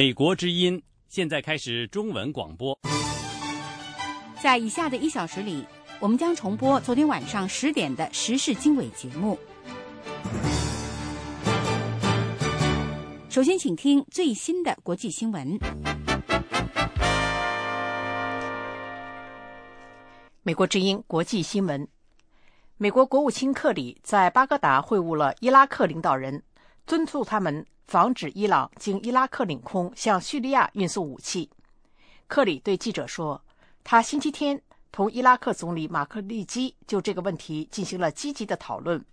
美国之音现在开始中文广播。在以下的一小时里，我们将重播昨天晚上十点的时事经纬节目。首先，请听最新的国际新闻。美国之音国际新闻：美国国务卿克里在巴格达会晤了伊拉克领导人，敦促他们。防止伊朗经伊拉克领空向叙利亚运送武器，克里对记者说：“他星期天同伊拉克总理马克利基就这个问题进行了积极的讨论。”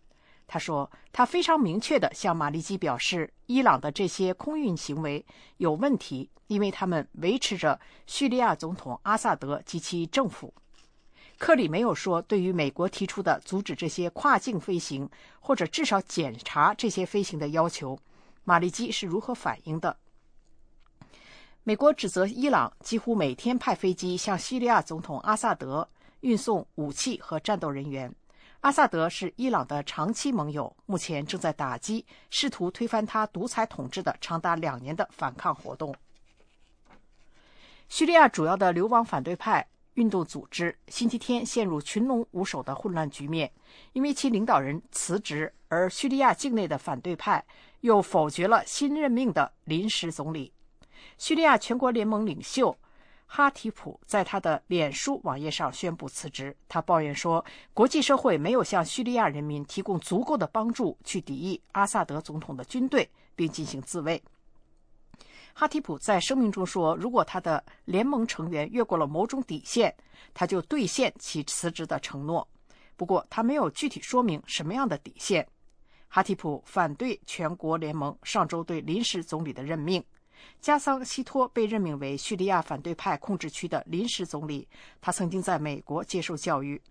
他说：“他非常明确地向马利基表示，伊朗的这些空运行为有问题，因为他们维持着叙利亚总统阿萨德及其政府。”克里没有说对于美国提出的阻止这些跨境飞行或者至少检查这些飞行的要求。马利基是如何反应的？美国指责伊朗几乎每天派飞机向叙利亚总统阿萨德运送武器和战斗人员。阿萨德是伊朗的长期盟友，目前正在打击试图推翻他独裁统治的长达两年的反抗活动。叙利亚主要的流亡反对派运动组织星期天陷入群龙无首的混乱局面，因为其领导人辞职，而叙利亚境内的反对派。又否决了新任命的临时总理。叙利亚全国联盟领袖哈提普在他的脸书网页上宣布辞职。他抱怨说，国际社会没有向叙利亚人民提供足够的帮助去抵御阿萨德总统的军队，并进行自卫。哈提普在声明中说，如果他的联盟成员越过了某种底线，他就兑现其辞职的承诺。不过，他没有具体说明什么样的底线。哈提普反对全国联盟上周对临时总理的任命。加桑希托被任命为叙利亚反对派控制区的临时总理。他曾经在美国接受教育。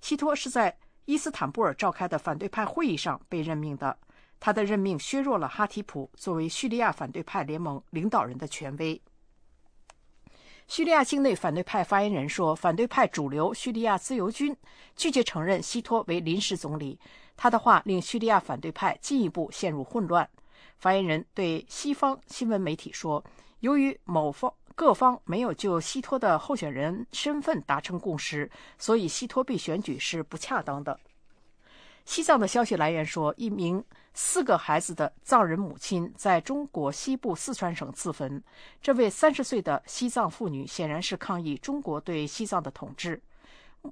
希托是在伊斯坦布尔召开的反对派会议上被任命的。他的任命削弱了哈提普作为叙利亚反对派联盟领导人的权威。叙利亚境内反对派发言人说，反对派主流叙利亚自由军拒绝承认希托为临时总理。他的话令叙利亚反对派进一步陷入混乱。发言人对西方新闻媒体说：“由于某方各方没有就希托的候选人身份达成共识，所以希托被选举是不恰当的。”西藏的消息来源说，一名四个孩子的藏人母亲在中国西部四川省自焚。这位三十岁的西藏妇女显然是抗议中国对西藏的统治。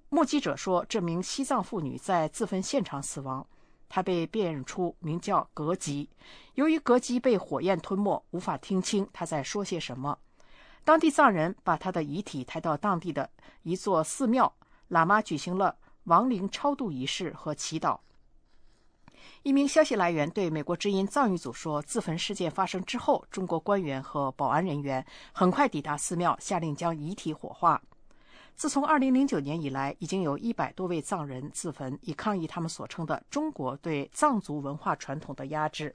目击者说，这名西藏妇女在自焚现场死亡。她被辨认出名叫格吉。由于格吉被火焰吞没，无法听清她在说些什么。当地藏人把她的遗体抬到当地的一座寺庙，喇嘛举行了亡灵超度仪式和祈祷。一名消息来源对美国之音藏语组说，自焚事件发生之后，中国官员和保安人员很快抵达寺庙，下令将遗体火化。自从2009年以来，已经有一百多位藏人自焚，以抗议他们所称的中国对藏族文化传统的压制。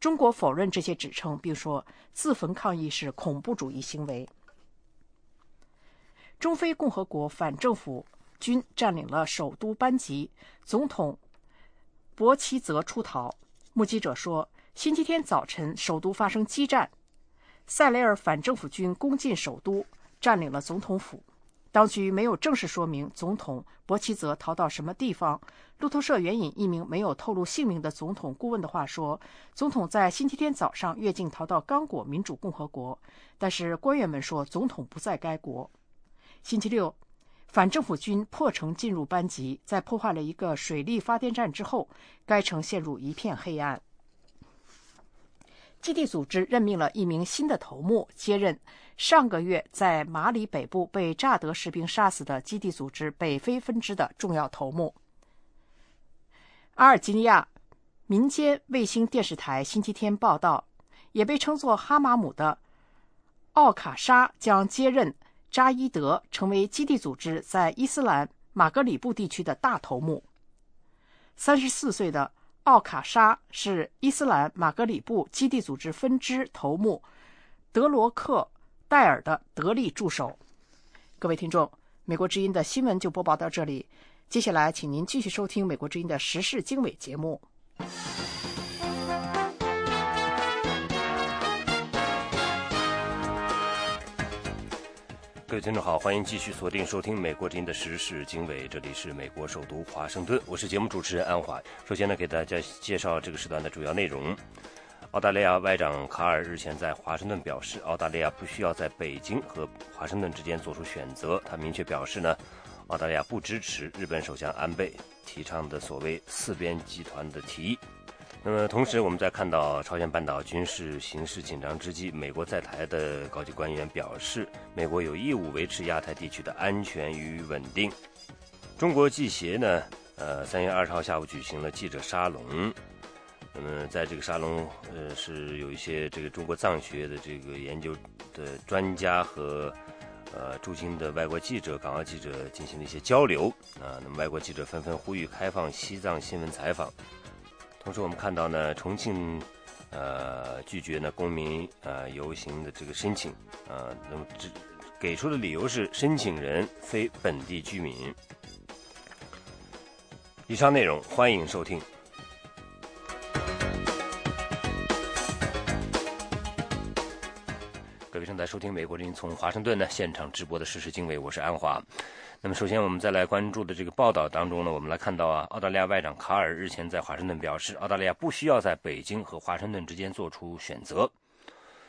中国否认这些指称，并说自焚抗议是恐怖主义行为。中非共和国反政府军占领了首都班吉，总统博奇泽出逃。目击者说，星期天早晨首都发生激战，塞雷尔反政府军攻进首都，占领了总统府。当局没有正式说明总统博奇泽逃到什么地方。路透社援引一名没有透露姓名的总统顾问的话说，总统在星期天早上越境逃到刚果民主共和国，但是官员们说总统不在该国。星期六，反政府军破城进入班吉，在破坏了一个水力发电站之后，该城陷入一片黑暗。基地组织任命了一名新的头目接任上个月在马里北部被乍得士兵杀死的基地组织北非分支的重要头目。阿尔及利亚民间卫星电视台星期天报道，也被称作哈马姆的奥卡沙将接任扎伊德，成为基地组织在伊斯兰马格里布地区的大头目。三十四岁的。奥卡沙是伊斯兰马格里布基地组织分支头目德罗克戴尔的得力助手。各位听众美国之音的新闻就播报到这里接下来请您继续收听美国之音的时事经纬节目。各位听众好欢迎继续锁定收听美国之音的时事经纬这里是美国首都华盛顿我是节目主持人安华。首先呢给大家介绍这个时段的主要内容。澳大利亚外长卡尔日前在华盛顿表示，澳大利亚不需要在北京和华盛顿之间做出选择。他明确表示呢，澳大利亚不支持日本首相安倍提倡的所谓四边集团的提议。那么，同时我们在看到朝鲜半岛军事形势紧张之际，美国在台的高级官员表示，美国有义务维持亚太地区的安全与稳定。中国记协呢，呃，三月二十号下午举行了记者沙龙。那么，在这个沙龙，呃，是有一些这个中国藏学的这个研究的专家和呃驻京的外国记者、港澳记者进行了一些交流啊。那么，外国记者纷纷呼吁开放西藏新闻采访。同时，我们看到呢，重庆呃拒绝呢公民呃游行的这个申请啊，那么只给出的理由是申请人非本地居民。以上内容欢迎收听。位正在收听美国之音从华盛顿呢现场直播的实时经纬，我是安华。那么，首先我们再来关注的这个报道当中呢，我们来看到啊，澳大利亚外长卡尔日前在华盛顿表示，澳大利亚不需要在北京和华盛顿之间做出选择。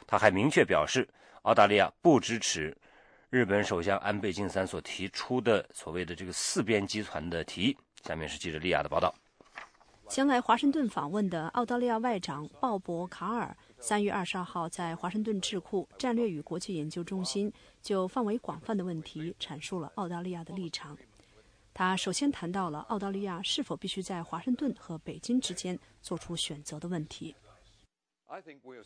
他还明确表示，澳大利亚不支持日本首相安倍晋三所提出的所谓的这个四边集团的提议。下面是记者利亚的报道。前来华盛顿访问的澳大利亚外长鲍勃·卡尔，三月二十二号在华盛顿智库战略与国际研究中心就范围广泛的问题阐述了澳大利亚的立场。他首先谈到了澳大利亚是否必须在华盛顿和北京之间做出选择的问题。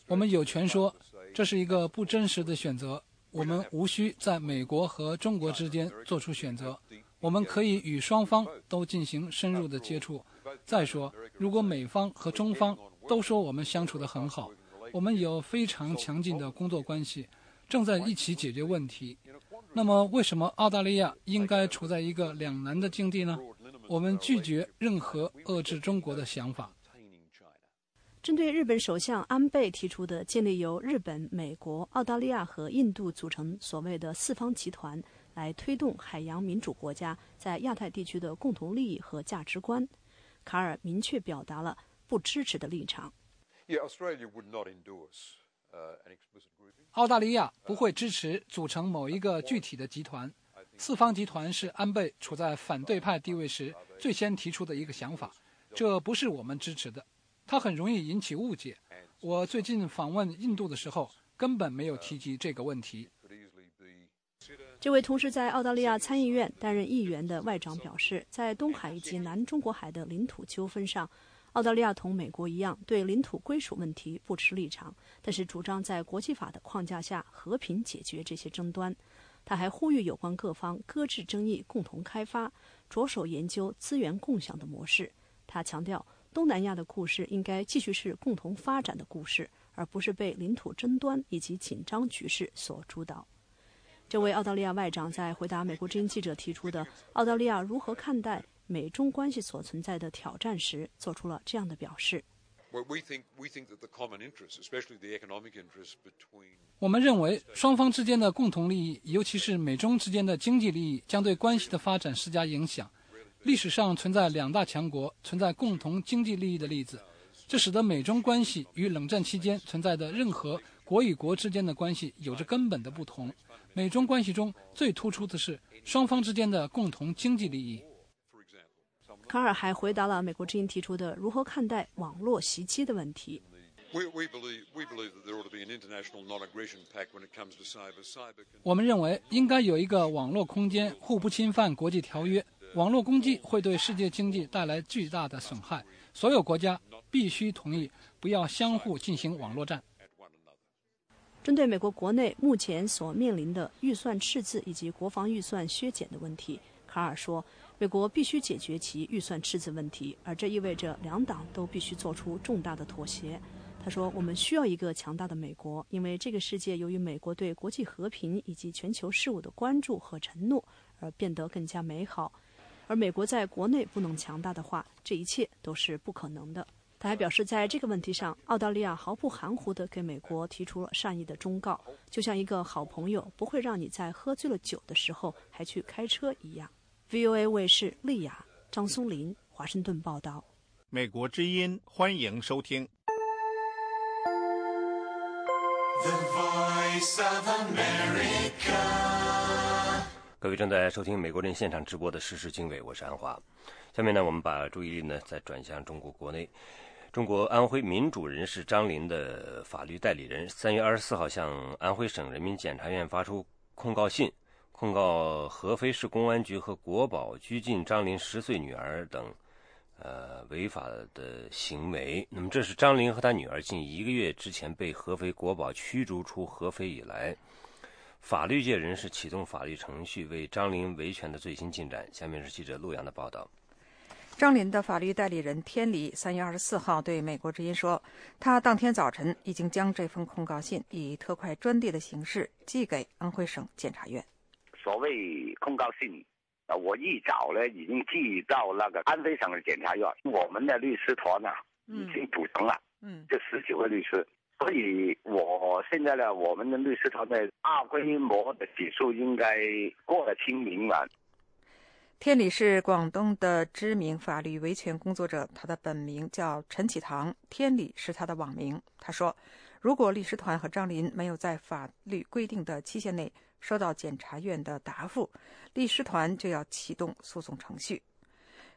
我们有权说，这是一个不真实的选择。我们无需在美国和中国之间做出选择。我们可以与双方都进行深入的接触。再说，如果美方和中方都说我们相处得很好，我们有非常强劲的工作关系，正在一起解决问题，那么为什么澳大利亚应该处在一个两难的境地呢？我们拒绝任何遏制中国的想法。针对日本首相安倍提出的建立由日本、美国、澳大利亚和印度组成所谓的四方集团，来推动海洋民主国家在亚太地区的共同利益和价值观。卡尔明确表达了不支持的立场。澳大利亚不会支持组成某一个具体的集团。四方集团是安倍处在反对派地位时最先提出的一个想法，这不是我们支持的。它很容易引起误解。我最近访问印度的时候，根本没有提及这个问题。这位同时在澳大利亚参议院担任议员的外长表示，在东海以及南中国海的领土纠纷上，澳大利亚同美国一样对领土归属问题不持立场，但是主张在国际法的框架下和平解决这些争端。他还呼吁有关各方搁置争议，共同开发、着手研究资源共享的模式。他强调，东南亚的故事应该继续是共同发展的故事，而不是被领土争端以及紧张局势所主导。这位澳大利亚外长在回答美国之音记者提出的澳大利亚如何看待美中关系所存在的挑战时，做出了这样的表示：“我们认为双方之间的共同利益，尤其是美中之间的经济利益，将对关系的发展施加影响。历史上存在两大强国存在共同经济利益的例子，这使得美中关系与冷战期间存在的任何国与国之间的关系有着根本的不同。”美中关系中最突出的是双方之间的共同经济利益。卡尔还回答了美国之音提出的如何看待网络袭击的问题。我们认为应该有一个网络空间互不侵犯国际条约。网络攻击会对世界经济带来巨大的损害，所有国家必须同意不要相互进行网络战。针对美国国内目前所面临的预算赤字以及国防预算削减的问题，卡尔说，美国必须解决其预算赤字问题，而这意味着两党都必须做出重大的妥协。他说：“我们需要一个强大的美国，因为这个世界由于美国对国际和平以及全球事务的关注和承诺而变得更加美好。而美国在国内不能强大的话，这一切都是不可能的。”他还表示，在这个问题上，澳大利亚毫不含糊地给美国提出了善意的忠告，就像一个好朋友不会让你在喝醉了酒的时候还去开车一样。VOA 卫视丽雅、张松林华盛顿报道。美国之音，欢迎收听。各位正在收听美国人现场直播的《时事经纬》，我是安华。下面呢，我们把注意力呢再转向中国国内。中国安徽民主人士张林的法律代理人三月二十四号向安徽省人民检察院发出控告信，控告合肥市公安局和国保拘禁张林十岁女儿等，呃违法的行为。那么，这是张林和他女儿近一个月之前被合肥国保驱逐出合肥以来，法律界人士启动法律程序为张林维权的最新进展。下面是记者陆阳的报道。张林的法律代理人天理三月二十四号对美国之音说，他当天早晨已经将这封控告信以特快专递的形式寄给安徽省检察院。所谓控告信，呃，我一早呢已经寄到那个安徽省的检察院，我们的律师团呢已经组成了，嗯，这十九位律师，所以我现在呢，我们的律师团的大规模的起诉应该过了清明了。天理是广东的知名法律维权工作者，他的本名叫陈启堂，天理是他的网名。他说，如果律师团和张林没有在法律规定的期限内收到检察院的答复，律师团就要启动诉讼程序。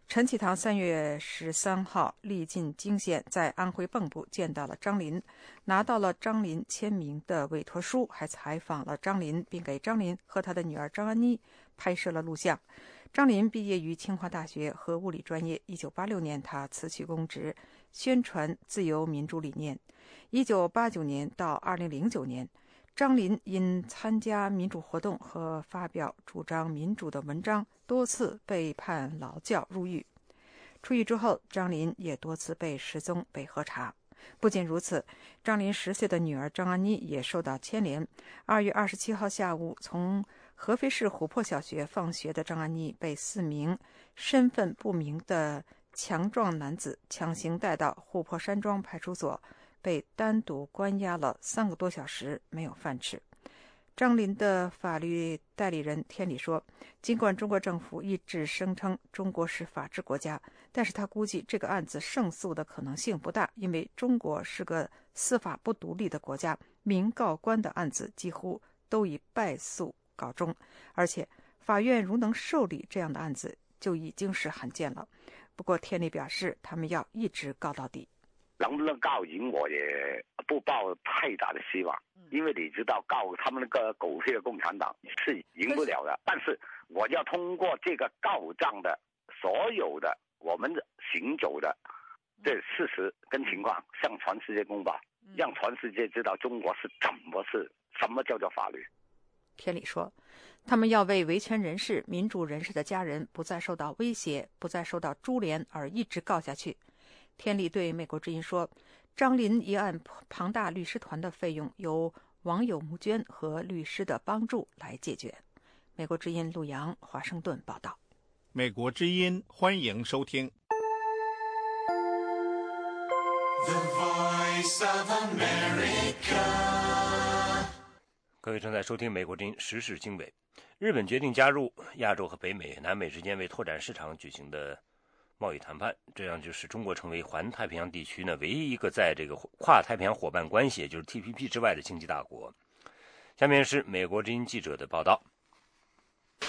陈启堂三月十三号历尽惊险，在安徽蚌埠见到了张林，拿到了张林签名的委托书，还采访了张林，并给张林和他的女儿张安妮拍摄了录像。张林毕业于清华大学和物理专业。一九八六年，他辞去公职，宣传自由民主理念。一九八九年到二零零九年，张林因参加民主活动和发表主张民主的文章，多次被判劳教入狱。出狱之后，张林也多次被失踪、被核查。不仅如此，张林十岁的女儿张安妮也受到牵连。二月二十七号下午，从合肥市琥珀小学放学的张安妮被四名身份不明的强壮男子强行带到琥珀山庄派出所，被单独关押了三个多小时，没有饭吃。张林的法律代理人天理说：“尽管中国政府一直声称中国是法治国家，但是他估计这个案子胜诉的可能性不大，因为中国是个司法不独立的国家，民告官的案子几乎都以败诉。”告终，而且法院如能受理这样的案子，就已经是罕见了。不过，天理表示，他们要一直告到底。能不能告赢，我也不抱太大的希望，因为你知道，告他们那个狗血的共产党是赢不了的。但是，我要通过这个告状的所有的我们行走的这事实跟情况，向全世界公布，让全世界知道中国是怎么是什么叫做法律。天理说：“他们要为维权人士、民主人士的家人不再受到威胁、不再受到株连而一直告下去。”天理对美国之音说：“张林一案庞大律师团的费用由网友募捐和律师的帮助来解决。”美国之音陆阳华盛顿报道。美国之音欢迎收听。The Voice of America。各位正在收听《美国之音时事经纬》。日本决定加入亚洲和北美、南美之间为拓展市场举行的贸易谈判，这样就使中国成为环太平洋地区呢唯一一个在这个跨太平洋伙伴关系，也就是 TPP 之外的经济大国。下面是美国之音记者的报道。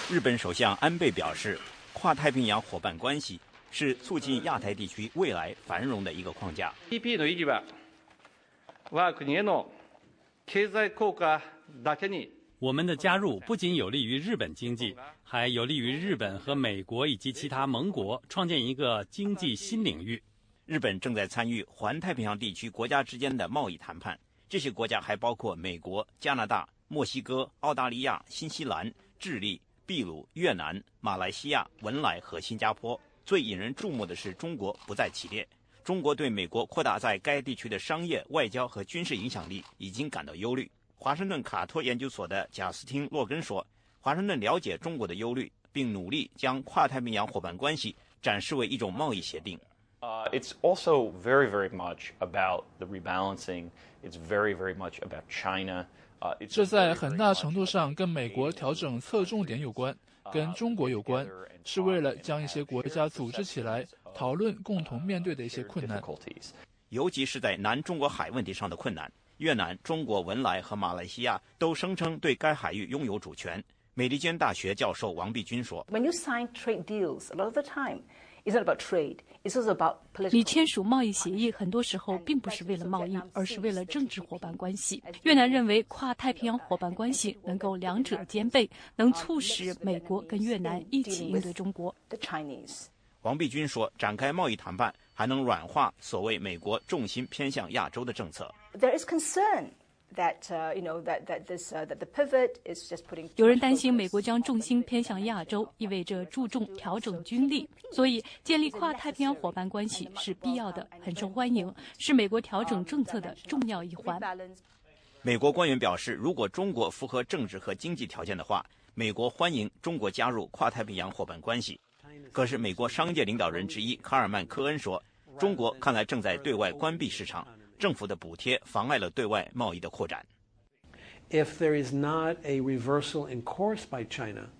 日本首相安倍表示，跨太平洋伙伴关系是促进亚太地区未来繁荣的一个框架。TPP の意義は我が国への経済効果。我们的加入不仅有利于日本经济， 还有利于日本和美国以及其他盟国创建一个经济新领域。日本正在参与环太平洋地区国家之间的贸易谈判，这些国家还包括美国、加拿大、墨西哥、澳大利亚、新西兰、智利、秘鲁、越南、马来西亚、文莱和新加坡。最引人注目的是，中国不在其列。中国对美国扩大在该地区的商业、外交和军事影响力已经感到忧虑。华盛顿卡托研究所的贾斯汀·洛根说：“华盛顿了解中国的忧虑，并努力将跨太平洋伙伴关系展示为一种贸易协定。” Uh, it's also very, very much about the rebalancing. It's very, very much about China. Uh, 这在很大程度上跟美国调整侧重点有关，跟中国有关，是为了将一些国家组织起来，讨论共同面对的一些困难，尤其是在南中国海问题上的困难。越南、中国、文莱和马来西亚都声称对该海域拥有主权。美利坚大学教授王碧君说：“When you sign trade deals, a lot of the time, it's not about trade. It's also about political.” 你签署贸易协议，很多时候并不是为了贸易，而是为了政治伙伴关系。越南认为跨太平洋伙伴关系能够两者兼备，能促使美国跟越南一起应对中国。The Chinese. 王碧君说：“展开贸易谈判还能软化所谓美国重心偏向亚洲的政策。” There is concern that you know that that this that the pivot is just putting. 有人担心美国将重心偏向亚洲，意味着注重调整军力，所以建立跨太平洋伙伴关系是必要的，很受欢迎，是美国调整政策的重要一环。美国官员表示，如果中国符合政治和经济条件的话，美国欢迎中国加入跨太平洋伙伴关系。可是，美国商界领导人之一卡尔曼·科恩说：“中国看来正在对外关闭市场，政府的补贴妨碍了对外贸易的扩展。” If there is not a reversal in course by China,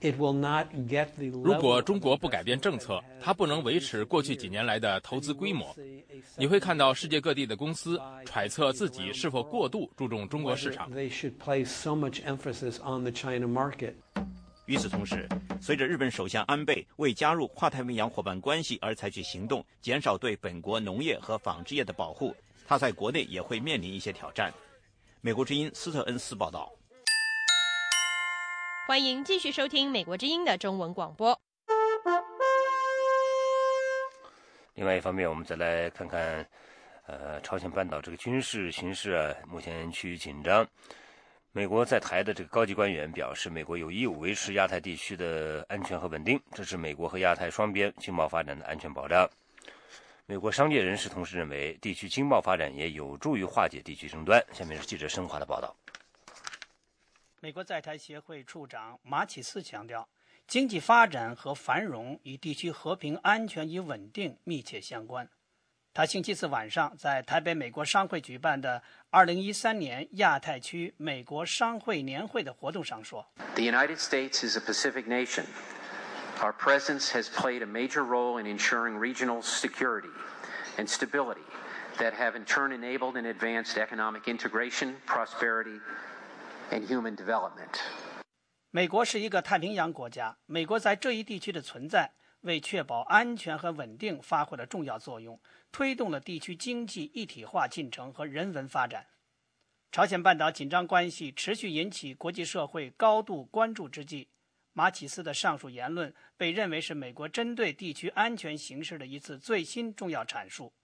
it will not get the. 如果中国不改变政策，它不能维持过去几年来的投资规模。你会看到世界各地的公司揣测自己是否过度注重中国市场。They should place so much emphasis on the China market. 与此同时，随着日本首相安倍为加入跨太平洋伙伴关系而采取行动，减少对本国农业和纺织业的保护，他在国内也会面临一些挑战。美国之音斯特恩斯报道。欢迎继续收听美国之音的中文广播。另外一方面，我们再来看看，呃，朝鲜半岛这个军事形势啊，目前趋于紧张。美国在台的这个高级官员表示，美国有义务维持亚太地区的安全和稳定，这是美国和亚太双边经贸发展的安全保障。美国商界人士同时认为，地区经贸发展也有助于化解地区争端。下面是记者申华的报道。美国在台协会处长马启思强调，经济发展和繁荣与地区和平、安全与稳定密切相关。他星期四晚上在台北美国商会举办的2013年亚太区美国商会年会的活动上说 The United States is a Pacific nation. Our presence has played a major role in ensuring regional security and stability that have in turn enabled and advanced economic integration, prosperity, and human development. 美国是一个太平洋国家，美国在这一地区的存在为确保安全和稳定发挥了重要作用，推动了地区经济一体化进程和人文发展。朝鲜半岛紧张关系持续引起国际社会高度关注之际，马启斯的上述言论被认为是美国针对地区安全形势的一次最新重要阐述。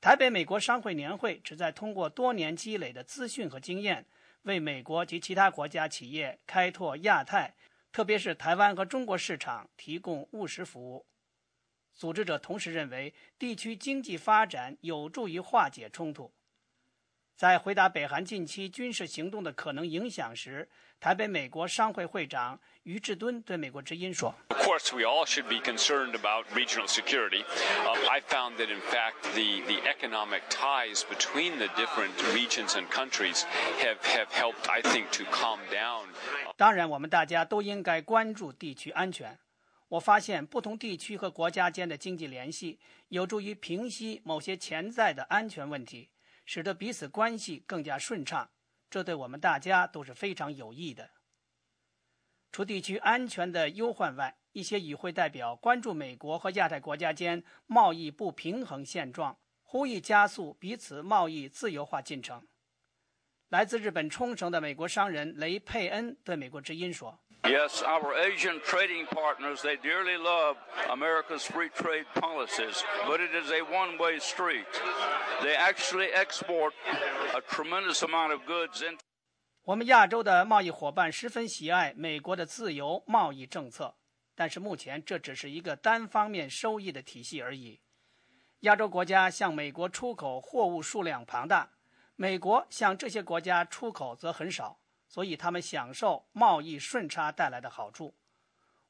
台北美国商会年会旨在通过多年积累的资讯和经验，为美国及其他国家企业开拓亚太。特别是台湾和中国市场提供务实服务。组织者同时认为，地区经济发展有助于化解冲突。在回答北韩近期军事行动的可能影响时，台北美国商会会长于志敦对美国之音说 Of course, we all should be concerned about regional security. Uh, I found that, in fact, the, the economic ties between the different regions and countries have, have helped, I think, to calm down. 当然，我们大家都应该关注地区安全。我发现，不同地区和国家间的经济联系有助于平息某些潜在的安全问题，使得彼此关系更加顺畅。这对我们大家都是非常有益的。除地区安全的忧患外，一些与会代表关注美国和亚太国家间贸易不平衡现状，呼吁加速彼此贸易自由化进程。来自日本冲绳的美国商人雷佩恩对美国之音说 Yes, our Asian trading partners, they dearly love America's free trade policies, but it is a one way street. They actually export a tremendous amount of goods into. 我们亚洲的贸易伙伴十分喜爱美国的自由贸易政策，但是目前这只是一个单方面收益的体系而已。亚洲国家向美国出口货物数量庞大，美国向这些国家出口则很少。所以他们享受贸易顺差带来的好处。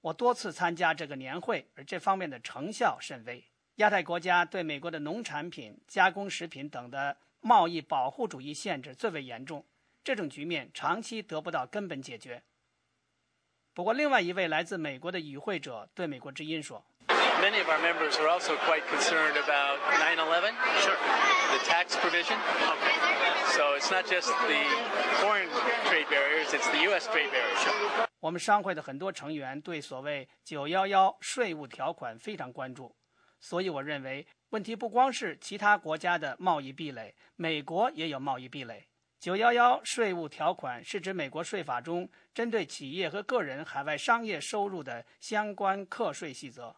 我多次参加这个年会，而这方面的成效甚微。亚太国家对美国的农产品、加工食品等的贸易保护主义限制最为严重，这种局面长期得不到根本解决。不过，另外一位来自美国的与会者对美国之音说。Many of our members are also quite concerned about 9/11. Sure. The tax provision. Okay. So it's not just the foreign trade barriers; it's the U.S. trade barriers. 我们商会的很多成员对所谓“九幺幺”税务条款非常关注，所以我认为问题不光是其他国家的贸易壁垒，美国也有贸易壁垒。九幺幺税务条款是指美国税法中针对企业和个人海外商业收入的相关课税细则。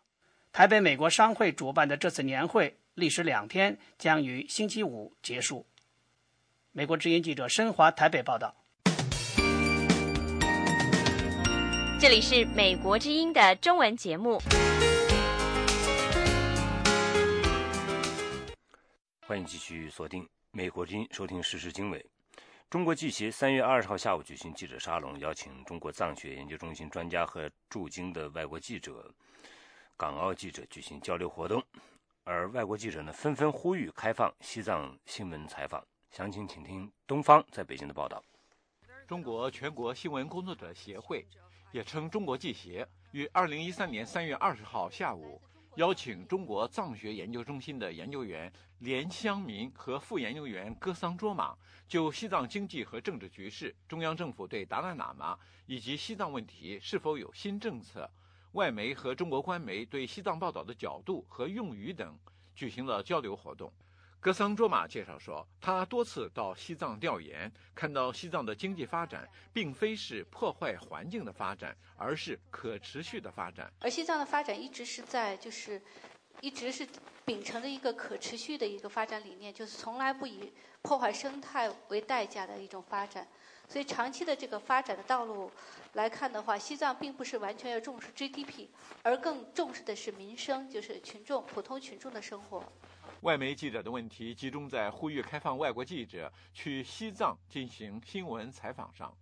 台北美国商会主办的这次年会历时两天，将于星期五结束。美国之音记者申华台北报道。这里是美国之音的中文节目。欢迎继续锁定美国之音，收听时事经纬。中国记协三月二十号下午举行记者沙龙，邀请中国藏学研究中心专家和驻京的外国记者。港澳记者举行交流活动，而外国记者呢纷纷呼吁开放西藏新闻采访。详情请听东方在北京的报道。中国全国新闻工作者协会，也称中国记协，于二零一三年三月二十号下午邀请中国藏学研究中心的研究员连香民和副研究员戈桑卓玛，就西藏经济和政治局势、中央政府对达赖喇嘛以及西藏问题是否有新政策。外媒和中国官媒对西藏报道的角度和用语等举行了交流活动。格桑卓玛介绍说，他多次到西藏调研，看到西藏的经济发展并非是破坏环境的发展，而是可持续的发展。而西藏的发展一直是在，就是一直是秉承着一个可持续的一个发展理念，就是从来不以破坏生态为代价的一种发展。所以，长期的这个发展的道路来看的话，西藏并不是完全要重视 GDP，而更重视的是民生，就是群众、普通群众的生活。外媒记者的问题集中在呼吁开放外国记者去西藏进行新闻采访上。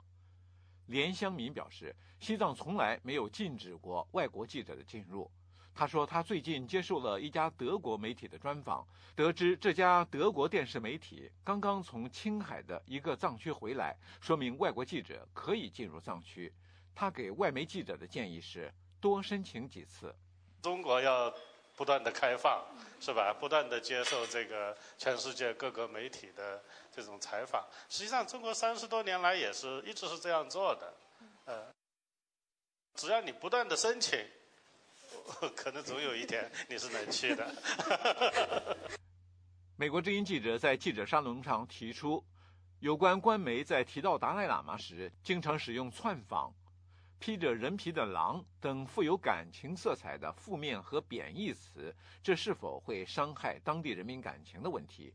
连香民表示，西藏从来没有禁止过外国记者的进入。他说，他最近接受了一家德国媒体的专访，得知这家德国电视媒体刚刚从青海的一个藏区回来，说明外国记者可以进入藏区。他给外媒记者的建议是多申请几次。中国要不断的开放，是吧？不断的接受这个全世界各个媒体的这种采访。实际上，中国三十多年来也是一直是这样做的。呃，只要你不断的申请。可能总有一天你是能去的。美国之音记者在记者沙龙上提出，有关官媒在提到达赖喇嘛时，经常使用“窜访”、“披着人皮的狼”等富有感情色彩的负面和贬义词，这是否会伤害当地人民感情的问题。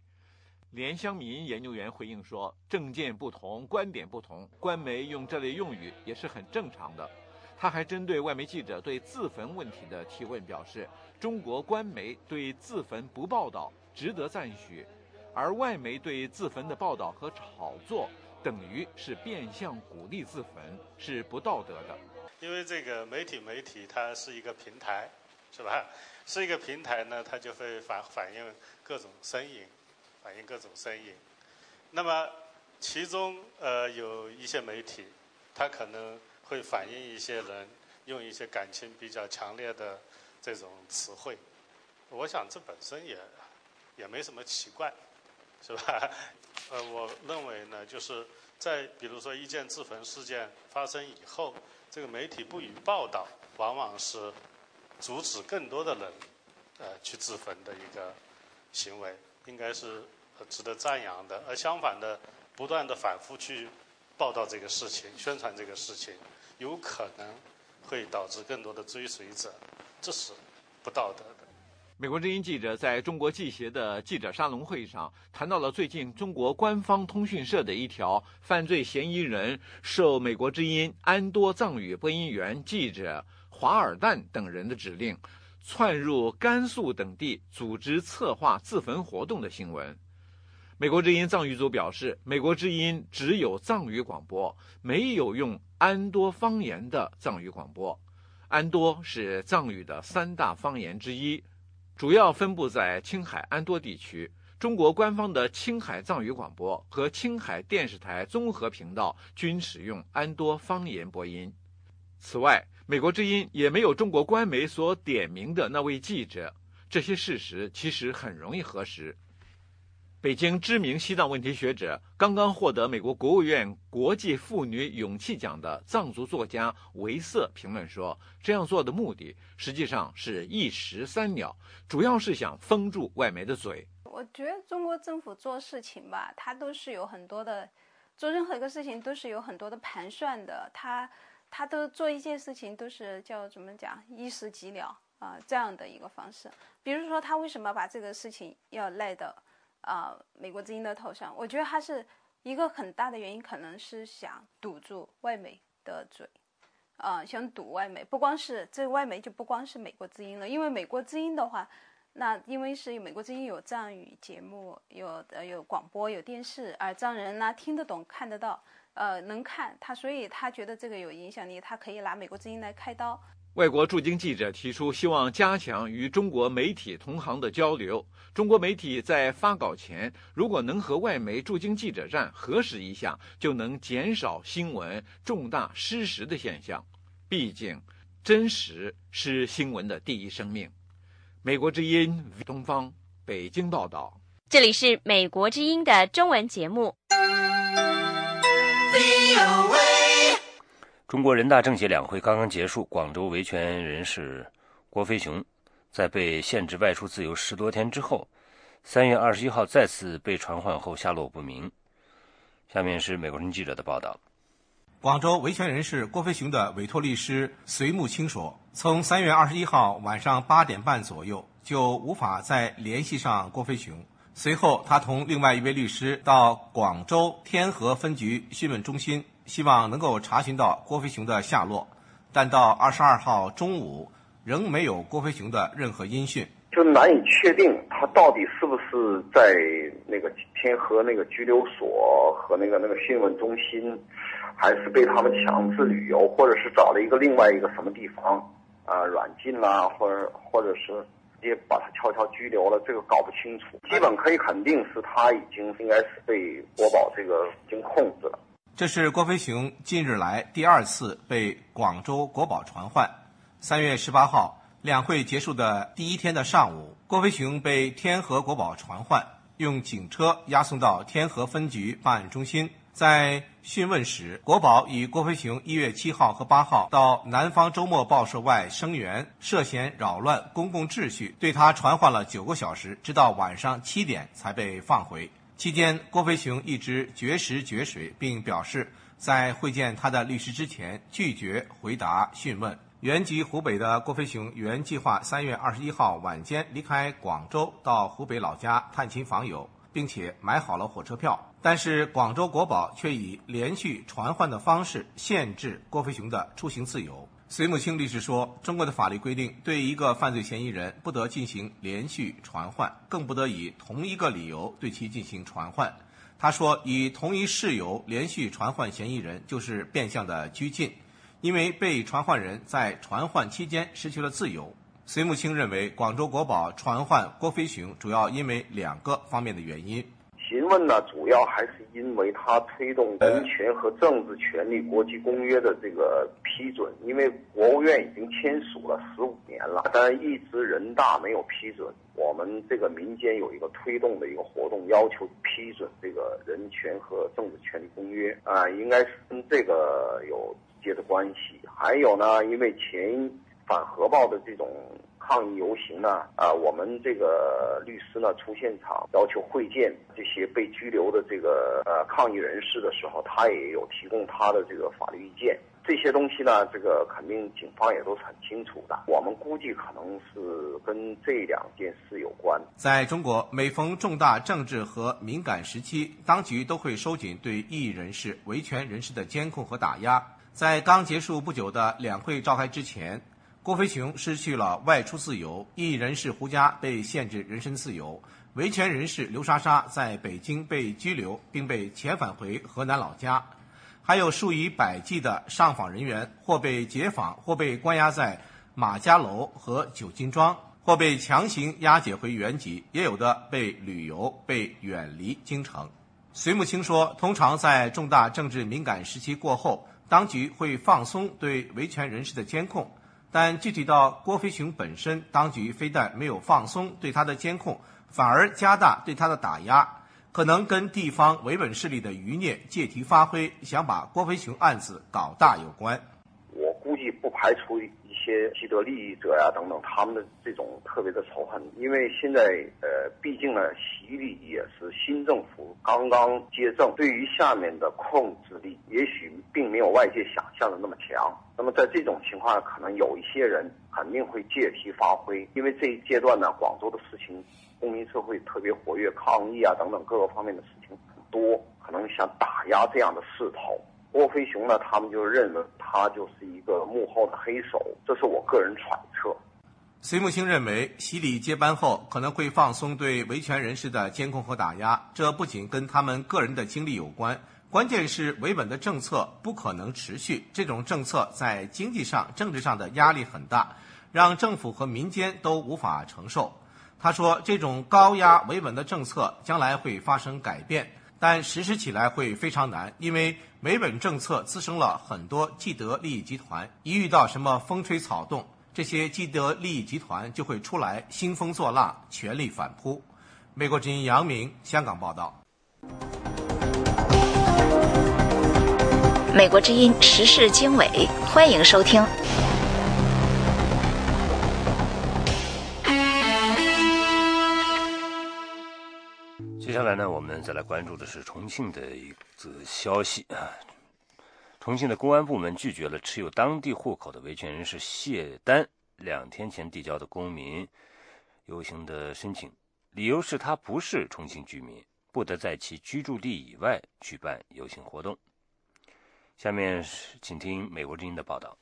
连香民研究员回应说：“政见不同，观点不同，官媒用这类用语也是很正常的。”他还针对外媒记者对自焚问题的提问表示，中国官媒对自焚不报道值得赞许，而外媒对自焚的报道和炒作，等于是变相鼓励自焚，是不道德的。因为这个媒体媒体它是一个平台，是吧？是一个平台呢，它就会反反映各种声音，反映各种声音。那么其中呃有一些媒体，它可能。会反映一些人用一些感情比较强烈的这种词汇，我想这本身也也没什么奇怪，是吧？呃，我认为呢，就是在比如说一件自焚事件发生以后，这个媒体不予报道，往往是阻止更多的人呃去自焚的一个行为，应该是值得赞扬的。而相反的，不断的反复去报道这个事情，宣传这个事情。有可能会导致更多的追随者，这是不道德的。美国之音记者在中国记协的记者沙龙会上谈到了最近中国官方通讯社的一条犯罪嫌疑人受美国之音安多藏语播音员记者华尔旦等人的指令，窜入甘肃等地组织策划自焚活动的新闻。美国之音藏语组表示，美国之音只有藏语广播，没有用安多方言的藏语广播。安多是藏语的三大方言之一，主要分布在青海安多地区。中国官方的青海藏语广播和青海电视台综合频道均使用安多方言播音。此外，美国之音也没有中国官媒所点名的那位记者。这些事实其实很容易核实。北京知名西藏问题学者、刚刚获得美国国务院国际妇女勇气奖的藏族作家维瑟评论说：“这样做的目的实际上是一石三鸟，主要是想封住外媒的嘴。”我觉得中国政府做事情吧，它都是有很多的，做任何一个事情都是有很多的盘算的。他他都做一件事情都是叫怎么讲，一石几鸟啊这样的一个方式。比如说他为什么把这个事情要赖到啊美国之音的头上？我觉得他是一个很大的原因，可能是想堵住外媒的嘴，啊想堵外媒。不光是这外媒就不光是美国之音了，因为美国之音的话。那因为是美国之音有藏语节目，有呃有广播有电视，而藏人呢听得懂看得到，呃能看他，所以他觉得这个有影响力，他可以拿美国之音来开刀。外国驻京记者提出希望加强与中国媒体同行的交流。中国媒体在发稿前，如果能和外媒驻京记者站核实一下，就能减少新闻重大失实的现象。毕竟，真实是新闻的第一生命。美国之音东方北京报道，这里是美国之音的中文节目。中国人大政协两会刚刚结束，广州维权人士郭飞雄在被限制外出自由十多天之后，三月二十一号再次被传唤后下落不明。下面是美国人记者的报道。广州维权人士郭飞雄的委托律师隋木青说。从三月二十一号晚上八点半左右就无法再联系上郭飞雄。随后，他同另外一位律师到广州天河分局讯问中心，希望能够查询到郭飞雄的下落。但到二十二号中午，仍没有郭飞雄的任何音讯，就难以确定他到底是不是在那个天河那个拘留所和那个那个讯问中心，还是被他们强制旅游，或者是找了一个另外一个什么地方。啊，软禁啦，或者或者是直接把他悄悄拘留了，这个搞不清楚。基本可以肯定是他已经应该是被国宝这个已经控制了。这是郭飞雄近日来第二次被广州国保传唤。三月十八号两会结束的第一天的上午，郭飞雄被天河国保传唤，用警车押送到天河分局办案中心。在讯问时，国保以郭飞雄一月七号和八号到南方周末报社外声援，涉嫌扰乱公共秩序，对他传唤了九个小时，直到晚上七点才被放回。期间，郭飞雄一直绝食绝水，并表示在会见他的律师之前拒绝回答讯问。原籍湖北的郭飞雄原计划三月二十一号晚间离开广州，到湖北老家探亲访友。并且买好了火车票，但是广州国保却以连续传唤的方式限制郭飞雄的出行自由。隋木清律师说：“中国的法律规定，对一个犯罪嫌疑人不得进行连续传唤，更不得以同一个理由对其进行传唤。”他说：“以同一事由连续传唤嫌疑人，就是变相的拘禁，因为被传唤人在传唤期间失去了自由。”隋木青认为，广州国宝传唤郭飞雄主要因为两个方面的原因。询问呢，主要还是因为他推动人权和政治权利国际公约的这个批准，因为国务院已经签署了十五年了，但一直人大没有批准。我们这个民间有一个推动的一个活动，要求批准这个人权和政治权利公约啊，应该是跟这个有直接的关系。还有呢，因为前。反核爆的这种抗议游行呢，啊，我们这个律师呢出现场要求会见这些被拘留的这个呃抗议人士的时候，他也有提供他的这个法律意见。这些东西呢，这个肯定警方也都是很清楚的。我们估计可能是跟这两件事有关。在中国，每逢重大政治和敏感时期，当局都会收紧对异议人士、维权人士的监控和打压。在刚结束不久的两会召开之前。郭飞雄失去了外出自由，异议人士胡佳被限制人身自由，维权人士刘莎莎在北京被拘留并被遣返回河南老家，还有数以百计的上访人员或被解访或被关押在马家楼和九金庄，或被强行押解回原籍，也有的被旅游、被远离京城。隋木青说：“通常在重大政治敏感时期过后，当局会放松对维权人士的监控。但具体到郭飞雄本身，当局非但没有放松对他的监控，反而加大对他的打压，可能跟地方维稳势力的余孽借题发挥，想把郭飞雄案子搞大有关。我估计不排除。”些既得利益者呀等等，他们的这种特别的仇恨，因为现在呃，毕竟呢，习李也是新政府刚刚接政，对于下面的控制力，也许并没有外界想象的那么强。那么在这种情况下，可能有一些人肯定会借题发挥，因为这一阶段呢，广州的事情，公民社会特别活跃，抗议啊等等各个方面的事情很多，可能想打压这样的势头。郭飞雄呢，他们就认为他就是一个幕后的黑手，这是我个人揣测。隋木星认为，习李接班后可能会放松对维权人士的监控和打压，这不仅跟他们个人的经历有关，关键是维稳的政策不可能持续，这种政策在经济上、政治上的压力很大，让政府和民间都无法承受。他说，这种高压维稳的政策将来会发生改变。但实施起来会非常难，因为维稳政策滋生了很多既得利益集团，一遇到什么风吹草动，这些既得利益集团就会出来兴风作浪，全力反扑。美国之音杨明香港报道。美国之音时事经纬，欢迎收听。接下来呢，我们再来关注的是重庆的一则消息啊。重庆的公安部门拒绝了持有当地户口的维权人士谢丹两天前递交的公民游行的申请，理由是他不是重庆居民，不得在其居住地以外举办游行活动。下面是请听美国之音的报道。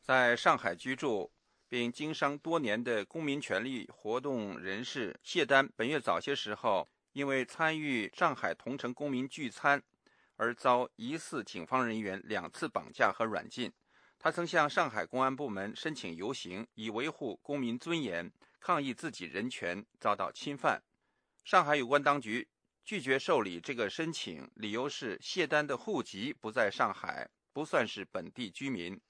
在上海居住并经商多年的公民权利活动人士谢丹，本月早些时候。因为参与上海同城公民聚餐，而遭疑似警方人员两次绑架和软禁。他曾向上海公安部门申请游行，以维护公民尊严，抗议自己人权遭到侵犯。上海有关当局拒绝受理这个申请，理由是谢丹的户籍不在上海，不算是本地居民。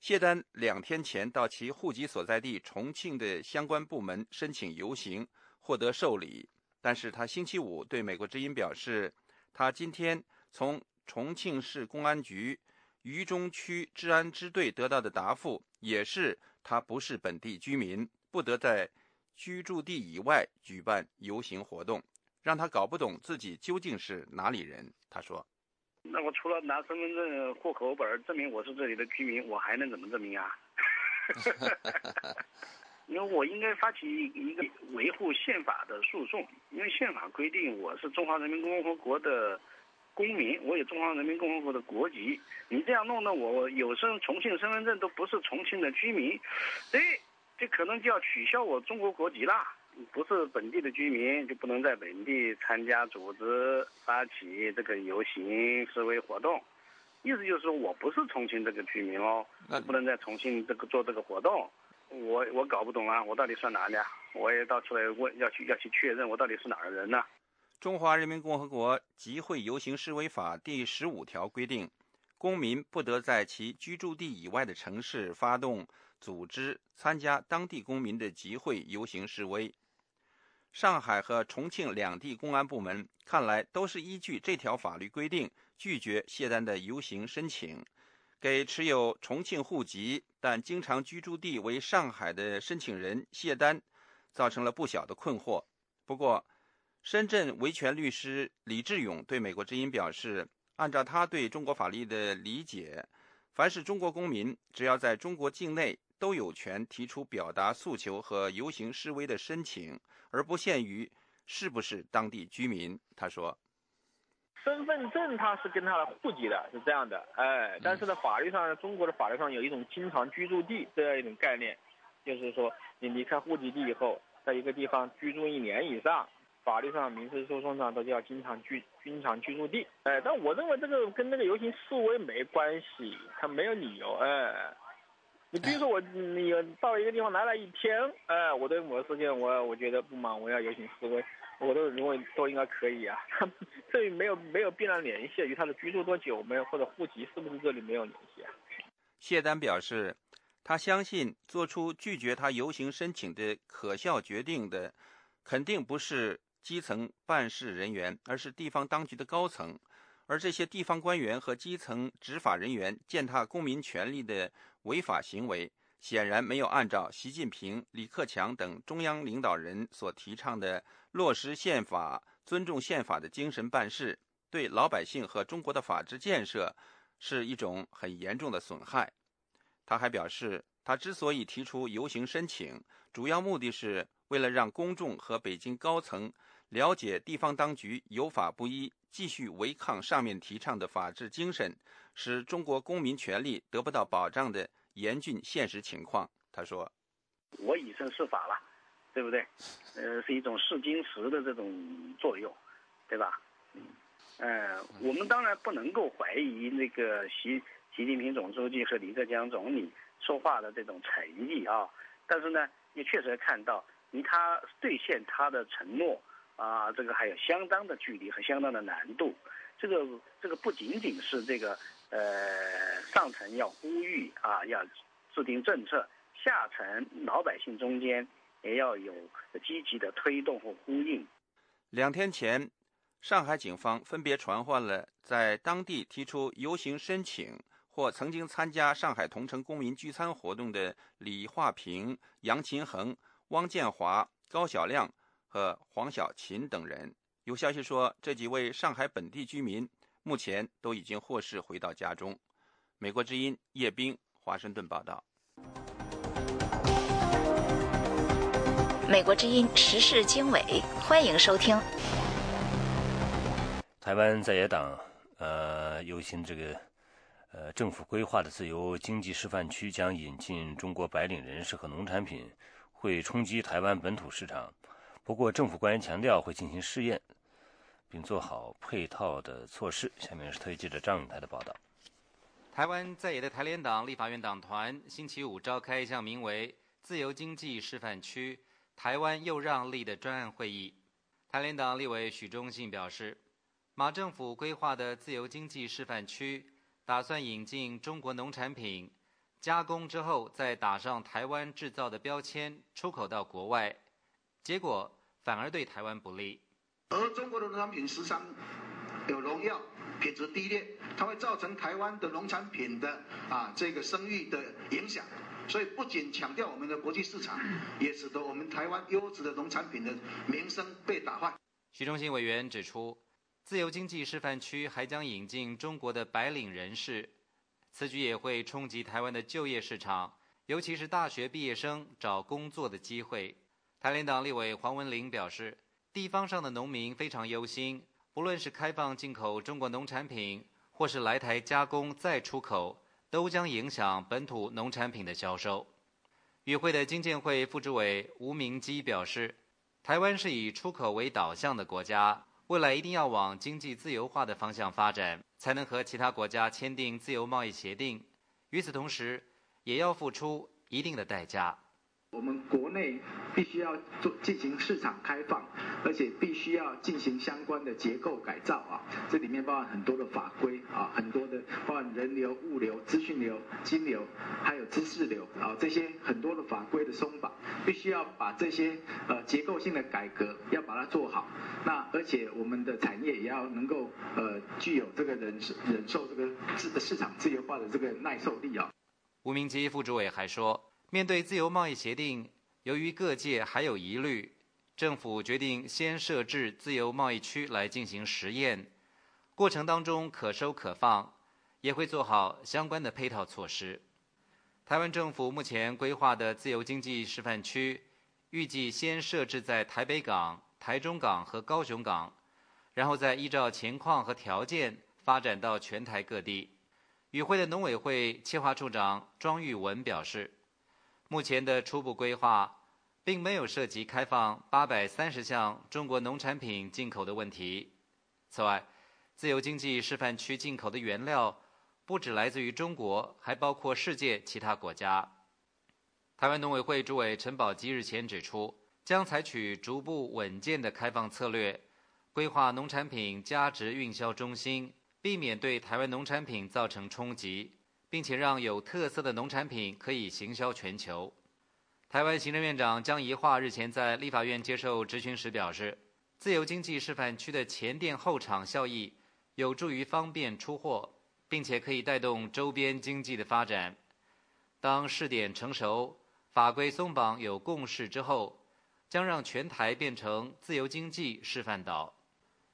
谢丹两天前到其户籍所在地重庆的相关部门申请游行，获得受理。但是他星期五对美国之音表示，他今天从重庆市公安局渝中区治安支队得到的答复也是他不是本地居民，不得在居住地以外举办游行活动，让他搞不懂自己究竟是哪里人。他说：“那我除了拿身份证、户口本证明我是这里的居民，我还能怎么证明啊？” 因为我应该发起一个维护宪法的诉讼，因为宪法规定我是中华人民共和国的公民，我有中华人民共和国的国籍。你这样弄的，我有身重庆身份证都不是重庆的居民，哎，这可能就要取消我中国国籍啦。不是本地的居民就不能在本地参加、组织、发起这个游行示威活动，意思就是说我不是重庆这个居民哦，不能在重庆这个做这个活动。我我搞不懂啊，我到底算哪里啊？我也到处来问，要去要去确认我到底是哪儿的人呢？《中华人民共和国集会游行示威法》第十五条规定，公民不得在其居住地以外的城市发动、组织、参加当地公民的集会游行示威。上海和重庆两地公安部门看来都是依据这条法律规定拒绝谢丹的游行申请。给持有重庆户籍但经常居住地为上海的申请人谢丹造成了不小的困惑。不过，深圳维权律师李志勇对美国之音表示，按照他对中国法律的理解，凡是中国公民，只要在中国境内，都有权提出表达诉求和游行示威的申请，而不限于是不是当地居民。他说。身份证它是跟他的户籍的，是这样的，哎，但是呢，法律上，中国的法律上有一种经常居住地这样一种概念，就是说你离开户籍地以后，在一个地方居住一年以上，法律上、民事诉讼上都叫经常居、经常居住地，哎，但我认为这个跟那个游行示威没关系，他没有理由，哎。你比如说我，你到一个地方来了一天，哎，我对某个事件我我觉得不满，我要游行示威，我都认为都应该可以啊。这里没有没有必然联系，与他的居住多久没有或者户籍是不是这里没有联系啊？谢丹表示，他相信做出拒绝他游行申请的可笑决定的，肯定不是基层办事人员，而是地方当局的高层。而这些地方官员和基层执法人员践踏公民权利的违法行为，显然没有按照习近平、李克强等中央领导人所提倡的落实宪法、尊重宪法的精神办事，对老百姓和中国的法治建设是一种很严重的损害。他还表示，他之所以提出游行申请，主要目的是为了让公众和北京高层了解地方当局有法不依。继续违抗上面提倡的法治精神，使中国公民权利得不到保障的严峻现实情况。他说：“我以身试法了，对不对？呃，是一种试金石的这种作用，对吧？嗯，我们当然不能够怀疑那个习习近平总书记和李克强总理说话的这种诚意啊，但是呢，也确实看到离他兑现他的承诺。”啊，这个还有相当的距离和相当的难度。这个这个不仅仅是这个呃上层要呼吁啊，要制定政策，下层老百姓中间也要有积极的推动和呼应。两天前，上海警方分别传唤了在当地提出游行申请或曾经参加上海同城公民聚餐活动的李化平、杨勤恒、汪建华、高晓亮。和黄小琴等人，有消息说，这几位上海本地居民目前都已经获释回到家中。美国之音叶冰，华盛顿报道。美国之音时事经纬，欢迎收听。台湾在野党呃忧心这个呃政府规划的自由经济示范区将引进中国白领人士和农产品，会冲击台湾本土市场。不过，政府官员强调会进行试验，并做好配套的措施。下面是特约记者张永台的报道。台湾在野的台联党立法院党团星期五召开一项名为“自由经济示范区台湾又让利”的专案会议。台联党立委许忠信表示，马政府规划的自由经济示范区打算引进中国农产品，加工之后再打上台湾制造的标签，出口到国外。结果反而对台湾不利。而中国的农产品时常有农药，品质低劣，它会造成台湾的农产品的啊这个声誉的影响。所以不仅强调我们的国际市场，也使得我们台湾优质的农产品的名声被打坏。徐中心委员指出，自由经济示范区还将引进中国的白领人士，此举也会冲击台湾的就业市场，尤其是大学毕业生找工作的机会。台联党立委黄文玲表示，地方上的农民非常忧心，不论是开放进口中国农产品，或是来台加工再出口，都将影响本土农产品的销售。与会的经建会副主委吴明基表示，台湾是以出口为导向的国家，未来一定要往经济自由化的方向发展，才能和其他国家签订自由贸易协定。与此同时，也要付出一定的代价。我们国内必须要做进行市场开放，而且必须要进行相关的结构改造啊，这里面包含很多的法规啊，很多的包含人流、物流、资讯流、金流，还有知识流啊，这些很多的法规的松绑，必须要把这些呃结构性的改革要把它做好。那而且我们的产业也要能够呃具有这个忍忍受这个市市场自由化的这个耐受力啊。吴明基副主委还说。面对自由贸易协定，由于各界还有疑虑，政府决定先设置自由贸易区来进行实验，过程当中可收可放，也会做好相关的配套措施。台湾政府目前规划的自由经济示范区，预计先设置在台北港、台中港和高雄港，然后再依照情况和条件发展到全台各地。与会的农委会企划处长庄玉文表示。目前的初步规划，并没有涉及开放八百三十项中国农产品进口的问题。此外，自由经济示范区进口的原料不只来自于中国，还包括世界其他国家。台湾农委会主委陈宝基日前指出，将采取逐步稳健的开放策略，规划农产品价值运销中心，避免对台湾农产品造成冲击，并且让有特色的农产品可以行销全球。台湾行政院长江宜桦日前在立法院接受质询时表示，自由经济示范区的前店后厂效益有助于方便出货，并且可以带动周边经济的发展。当试点成熟、法规松绑有共识之后，将让全台变成自由经济示范岛。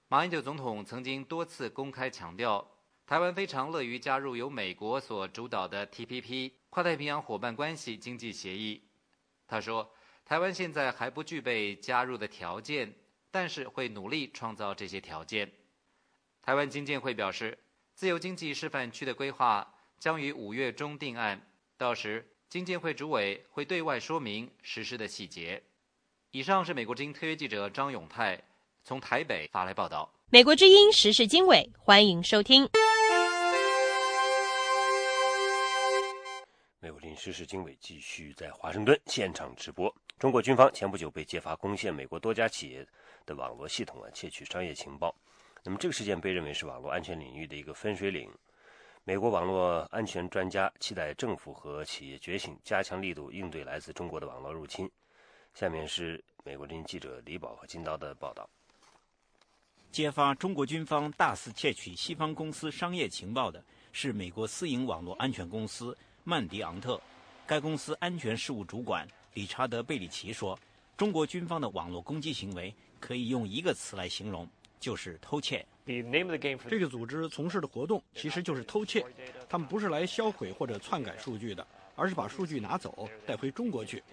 马英九总统曾经多次公开强调，台湾非常乐于加入由美国所主导的 TPP 跨太平洋伙伴关系经济协议。他说：“台湾现在还不具备加入的条件，但是会努力创造这些条件。”台湾经建会表示，自由经济示范区的规划将于五月中定案，到时经建会主委会对外说明实施的细节。以上是美国之音特约记者张永泰从台北发来报道。美国之音时事经纬，欢迎收听。美国之音时事经纬继续在华盛顿现场直播。中国军方前不久被揭发攻陷美国多家企业的网络系统啊，窃取商业情报。那么这个事件被认为是网络安全领域的一个分水岭。美国网络安全专家期待政府和企业觉醒，加强力度应对来自中国的网络入侵。下面是美国之音记者李宝和金刀的报道。揭发中国军方大肆窃取西方公司商业情报的是美国私营网络安全公司。曼迪昂特，该公司安全事务主管理查德·贝里奇说：“中国军方的网络攻击行为可以用一个词来形容，就是偷窃。这个组织从事的活动其实就是偷窃，他们不是来销毁或者篡改数据的，而是把数据拿走带回中国去。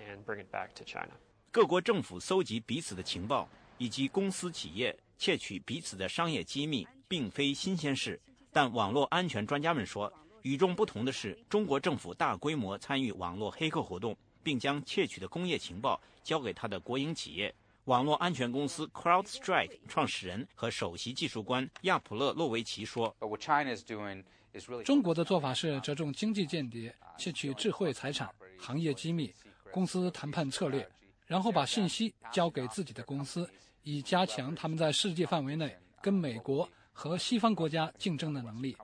各国政府搜集彼此的情报，以及公司企业窃取彼此的商业机密，并非新鲜事。但网络安全专家们说。”与众不同的是，中国政府大规模参与网络黑客活动，并将窃取的工业情报交给他的国营企业——网络安全公司 CrowdStrike 创始人和首席技术官亚普勒洛维奇说：“中国的做法是着重经济间谍，窃取智慧财产、行业机密、公司谈判策略，然后把信息交给自己的公司，以加强他们在世界范围内跟美国和西方国家竞争的能力。”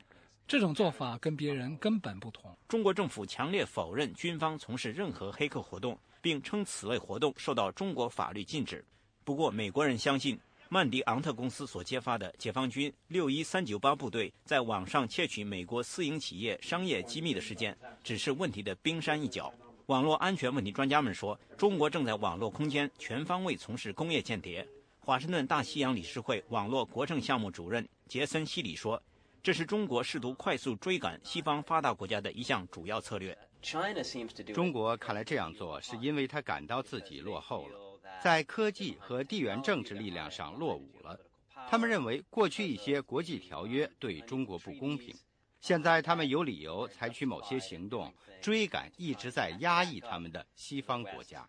这种做法跟别人根本不同。中国政府强烈否认军方从事任何黑客活动，并称此类活动受到中国法律禁止。不过，美国人相信曼迪昂特公司所揭发的解放军六一三九八部队在网上窃取美国私营企业商业机密的事件，只是问题的冰山一角。网络安全问题专家们说，中国正在网络空间全方位从事工业间谍。华盛顿大西洋理事会网络国政项目主任杰森·西里说。这是中国试图快速追赶西方发达国家的一项主要策略。中国看来这样做是因为他感到自己落后了，在科技和地缘政治力量上落伍了。他们认为过去一些国际条约对中国不公平，现在他们有理由采取某些行动追赶一直在压抑他们的西方国家。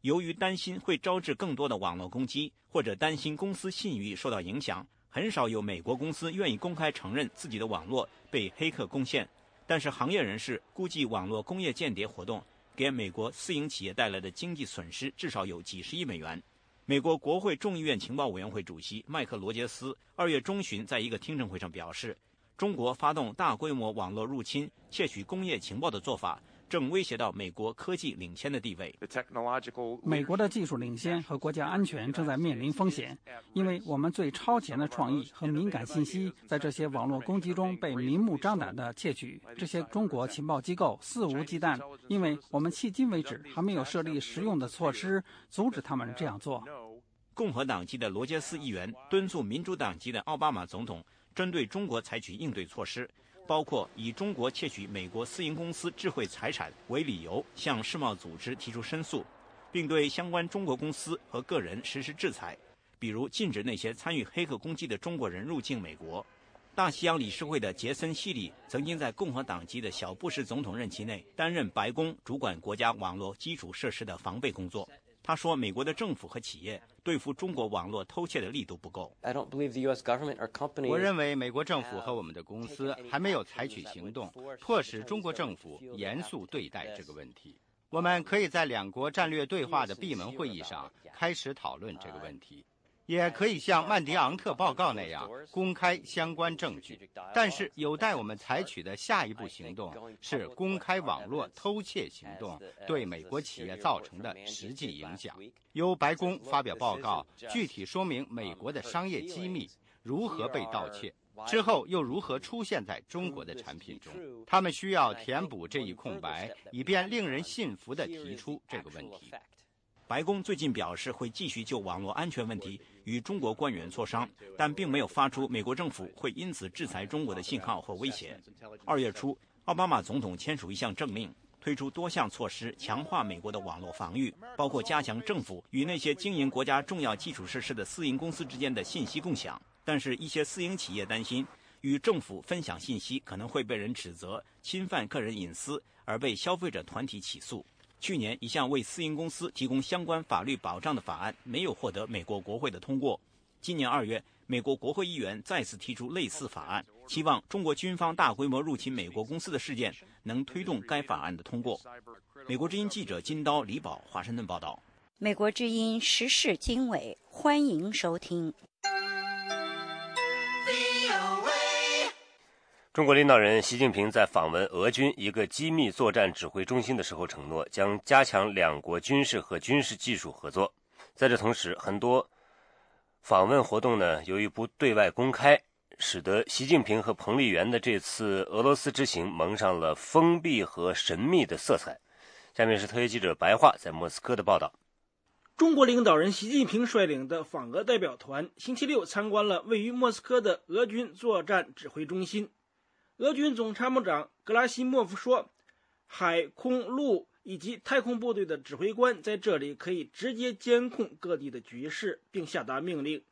由于担心会招致更多的网络攻击，或者担心公司信誉受到影响。很少有美国公司愿意公开承认自己的网络被黑客攻陷，但是行业人士估计，网络工业间谍活动给美国私营企业带来的经济损失至少有几十亿美元。美国国会众议院情报委员会主席麦克罗杰斯二月中旬在一个听证会上表示，中国发动大规模网络入侵、窃取工业情报的做法。正威胁到美国科技领先的地位。美国的技术领先和国家安全正在面临风险，因为我们最超前的创意和敏感信息在这些网络攻击中被明目张胆地窃取。这些中国情报机构肆无忌惮，因为我们迄今为止还没有设立实用的措施阻止他们这样做。共和党籍的罗杰斯议员敦促民主党籍的奥巴马总统针对中国采取应对措施。包括以中国窃取美国私营公司智慧财产为理由向世贸组织提出申诉，并对相关中国公司和个人实施制裁，比如禁止那些参与黑客攻击的中国人入境美国。大西洋理事会的杰森·希里曾经在共和党籍的小布什总统任期内担任白宫主管国家网络基础设施的防备工作。他说：“美国的政府和企业对付中国网络偷窃的力度不够。我认为美国政府和我们的公司还没有采取行动，迫使中国政府严肃对待这个问题。我们可以在两国战略对话的闭门会议上开始讨论这个问题，也可以像曼迪昂特报告那样公开相关证据。但是，有待我们采取的下一步行动是公开网络偷窃行动对美国企业造成的实际影响。由白宫发表报告，具体说明美国的商业机密如何被盗窃。之后又如何出现在中国的产品中？他们需要填补这一空白，以便令人信服地提出这个问题。白宫最近表示会继续就网络安全问题与中国官员磋商，但并没有发出美国政府会因此制裁中国的信号或威胁。二月初，奥巴马总统签署一项政令，推出多项措施强化美国的网络防御，包括加强政府与那些经营国家重要基础设施的私营公司之间的信息共享。但是，一些私营企业担心与政府分享信息可能会被人指责侵犯个人隐私，而被消费者团体起诉。去年，一项为私营公司提供相关法律保障的法案没有获得美国国会的通过。今年二月，美国国会议员再次提出类似法案，期望中国军方大规模入侵美国公司的事件能推动该法案的通过。美国之音记者金刀李宝华盛顿报道。美国之音时事经纬，欢迎收听。中国领导人习近平在访问俄军一个机密作战指挥中心的时候承诺，将加强两国军事和军事技术合作。在这同时，很多访问活动呢，由于不对外公开，使得习近平和彭丽媛的这次俄罗斯之行蒙上了封闭和神秘的色彩。下面是特约记者白桦在莫斯科的报道。中国领导人习近平率领的访俄代表团星期六参观了位于莫斯科的俄军作战指挥中心。俄军总参谋长格拉西莫夫说：“海空陆以及太空部队的指挥官在这里可以直接监控各地的局势，并下达命令。”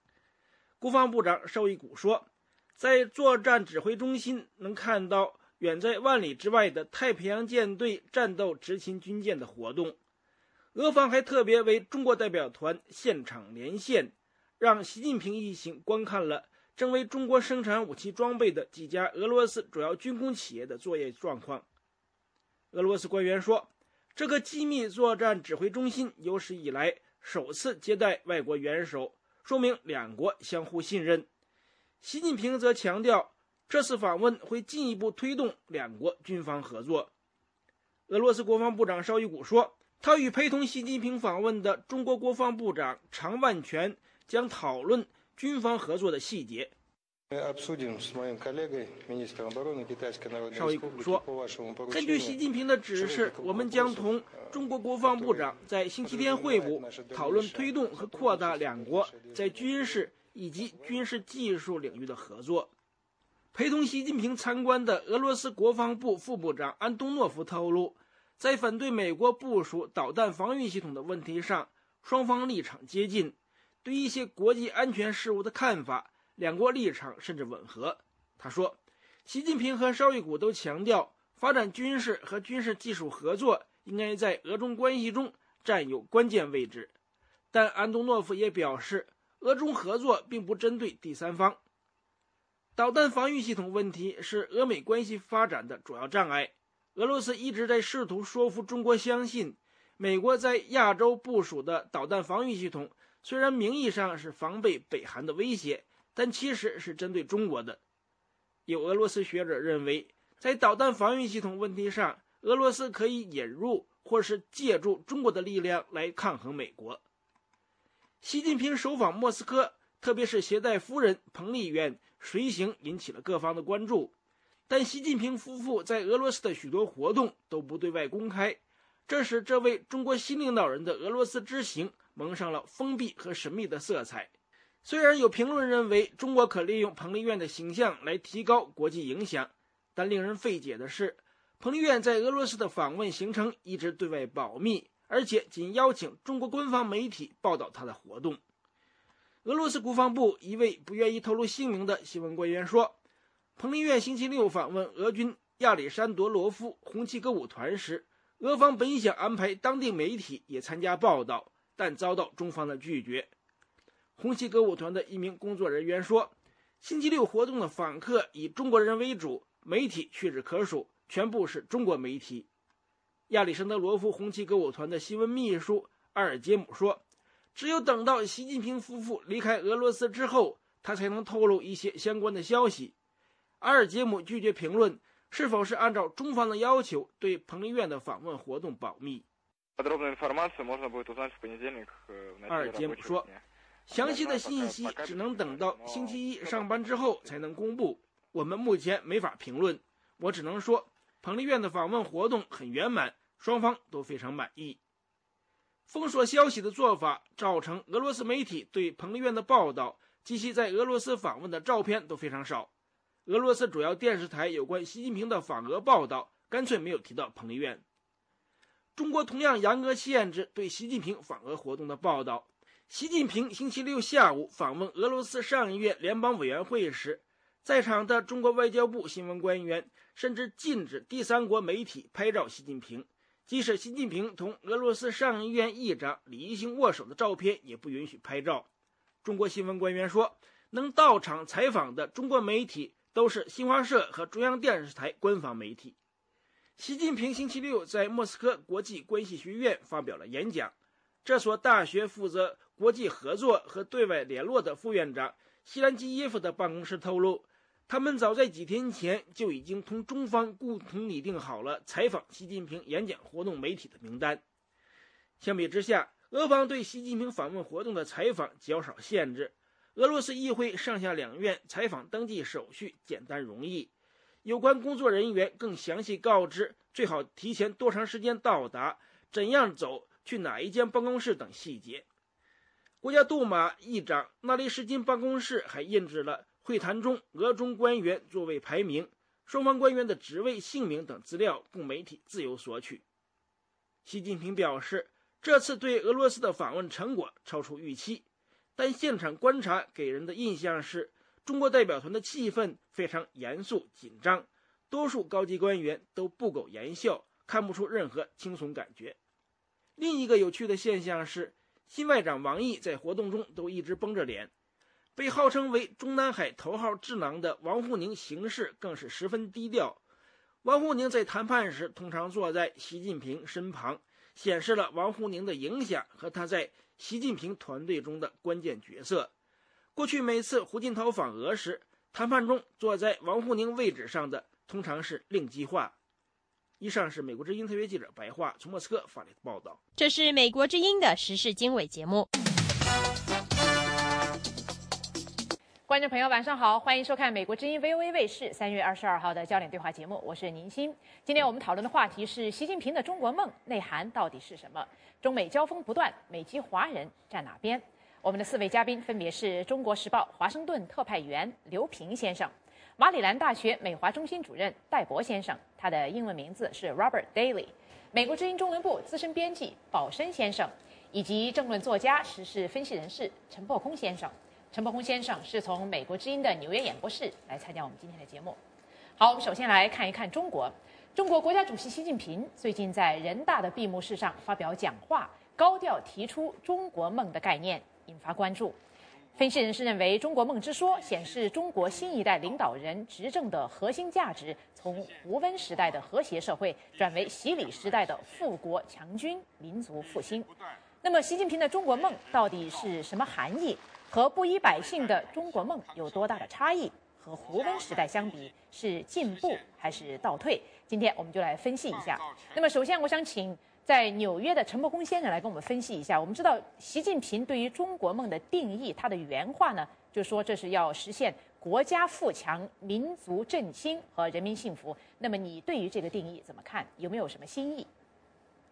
国防部长绍伊古说：“在作战指挥中心能看到远在万里之外的太平洋舰队战斗执勤军舰的活动。”俄方还特别为中国代表团现场连线，让习近平一行观看了。正为中国生产武器装备的几家俄罗斯主要军工企业的作业状况。俄罗斯官员说，这个机密作战指挥中心有史以来首次接待外国元首，说明两国相互信任。习近平则强调，这次访问会进一步推动两国军方合作。俄罗斯国防部长绍伊古说，他与陪同习近平访问的中国国防部长常万全将讨论。军方合作的细节。邵伊古说：“根据习近平的指示，我们将同中国国防部长在星期天会晤，讨论推动和扩大两国在军事以及军事技术领域的合作。”陪同习近平参观的俄罗斯国防部副部长安东诺夫透露，在反对美国部署导弹防御系统的问题上，双方立场接近。对一些国际安全事务的看法，两国立场甚至吻合。他说，习近平和绍伊古都强调，发展军事和军事技术合作应该在俄中关系中占有关键位置。但安东诺夫也表示，俄中合作并不针对第三方。导弹防御系统问题是俄美关系发展的主要障碍。俄罗斯一直在试图说服中国相信，美国在亚洲部署的导弹防御系统。虽然名义上是防备北韩的威胁，但其实是针对中国的。有俄罗斯学者认为，在导弹防御系统问题上，俄罗斯可以引入或是借助中国的力量来抗衡美国。习近平首访莫斯科，特别是携带夫人彭丽媛随行，引起了各方的关注。但习近平夫妇在俄罗斯的许多活动都不对外公开，这使这位中国新领导人的俄罗斯之行。蒙上了封闭和神秘的色彩。虽然有评论认为中国可利用彭丽媛的形象来提高国际影响，但令人费解的是，彭丽媛在俄罗斯的访问行程一直对外保密，而且仅邀请中国官方媒体报道她的活动。俄罗斯国防部一位不愿意透露姓名的新闻官员说，彭丽媛星期六访问俄军亚历山多罗夫红旗歌舞团时，俄方本想安排当地媒体也参加报道。但遭到中方的拒绝。红旗歌舞团的一名工作人员说：“星期六活动的访客以中国人为主，媒体屈指可数，全部是中国媒体。”亚历山德罗夫红旗歌舞团的新闻秘书阿尔杰姆说：“只有等到习近平夫妇离开俄罗斯之后，他才能透露一些相关的消息。”阿尔杰姆拒绝评论是否是按照中方的要求对彭丽媛的访问活动保密。阿尔杰姆说：“详细的信息只能等到星期一上班之后才能公布，我们目前没法评论。我只能说，彭丽媛的访问活动很圆满。”双方都非常满意。封锁消息的做法造成俄罗斯媒体对彭丽媛的报道及其在俄罗斯访问的照片都非常少。俄罗斯主要电视台有关习近平的访俄报道干脆没有提到彭丽媛。中国同样严格限制对习近平访俄活动的报道。习近平星期六下午访问俄罗斯上议院联邦委员会时，在场的中国外交部新闻官员甚至禁止第三国媒体拍照习近平。即使习近平同俄罗斯上议院议长李一星握手的照片也不允许拍照。中国新闻官员说，能到场采访的中国媒体都是新华社和中央电视台官方媒体。习近平星期六在莫斯科国际关系学院发表了演讲。这所大学负责国际合作和对外联络的副院长西兰基耶夫的办公室透露。他们早在几天前就已经同中方共同拟定好了采访习近平演讲活动媒体的名单。相比之下，俄方对习近平访问活动的采访较少限制。俄罗斯议会上下两院采访登记手续简单容易，有关工作人员更详细告知最好提前多长时间到达、怎样走、去哪一间办公室等细节。国家杜马议长纳利什金办公室还印制了。会谈中，俄中官员座位排名、双方官员的职位、姓名等资料供媒体自由索取。习近平表示，这次对俄罗斯的访问成果超出预期，但现场观察给人的印象是，中国代表团的气氛非常严肃紧张，多数高级官员都不苟言笑，看不出任何轻松感觉。另一个有趣的现象是，新外长王毅在活动中都一直绷着脸。被号称为中南海头号智囊的王沪宁行事更是十分低调。王沪宁在谈判时通常坐在习近平身旁，显示了王沪宁的影响和他在习近平团队中的关键角色。过去每次胡锦涛访俄时，谈判中坐在王沪宁位置上的通常是令计划。以上是美国之音特约记者白桦从莫斯科发来的报道。这是美国之音的时事经纬节目。观众朋友，晚上好，欢迎收看美国之音 VOA 卫视三月二十二号的焦点对话节目，我是宁鑫。今天我们讨论的话题是习近平的中国梦内涵到底是什么？中美交锋不断，美籍华人站哪边？我们的四位嘉宾分别是中国时报华盛顿特派员刘平先生，马里兰大学美华中心主任戴博先生，他的英文名字是 Robert Daly，美国之音中文部资深编辑宝生先生，以及政论作家、时事分析人士陈破空先生。陈伯空先生是从美国之音的纽约演播室来参加我们今天的节目。好，我们首先来看一看中国。中国国家主席习近平最近在人大的闭幕式上发表讲话，高调提出“中国梦”的概念，引发关注。分析人士认为，“中国梦”之说显示中国新一代领导人执政的核心价值从胡温时代的和谐社会转为习李时代的富国强军、民族复兴。那么，习近平的“中国梦”到底是什么含义？和布衣百姓的中国梦有多大的差异？和胡温时代相比，是进步还是倒退？今天我们就来分析一下。那么，首先我想请在纽约的陈伯公先生来跟我们分析一下。我们知道，习近平对于中国梦的定义，他的原话呢，就说这是要实现国家富强、民族振兴和人民幸福。那么，你对于这个定义怎么看？有没有什么新意？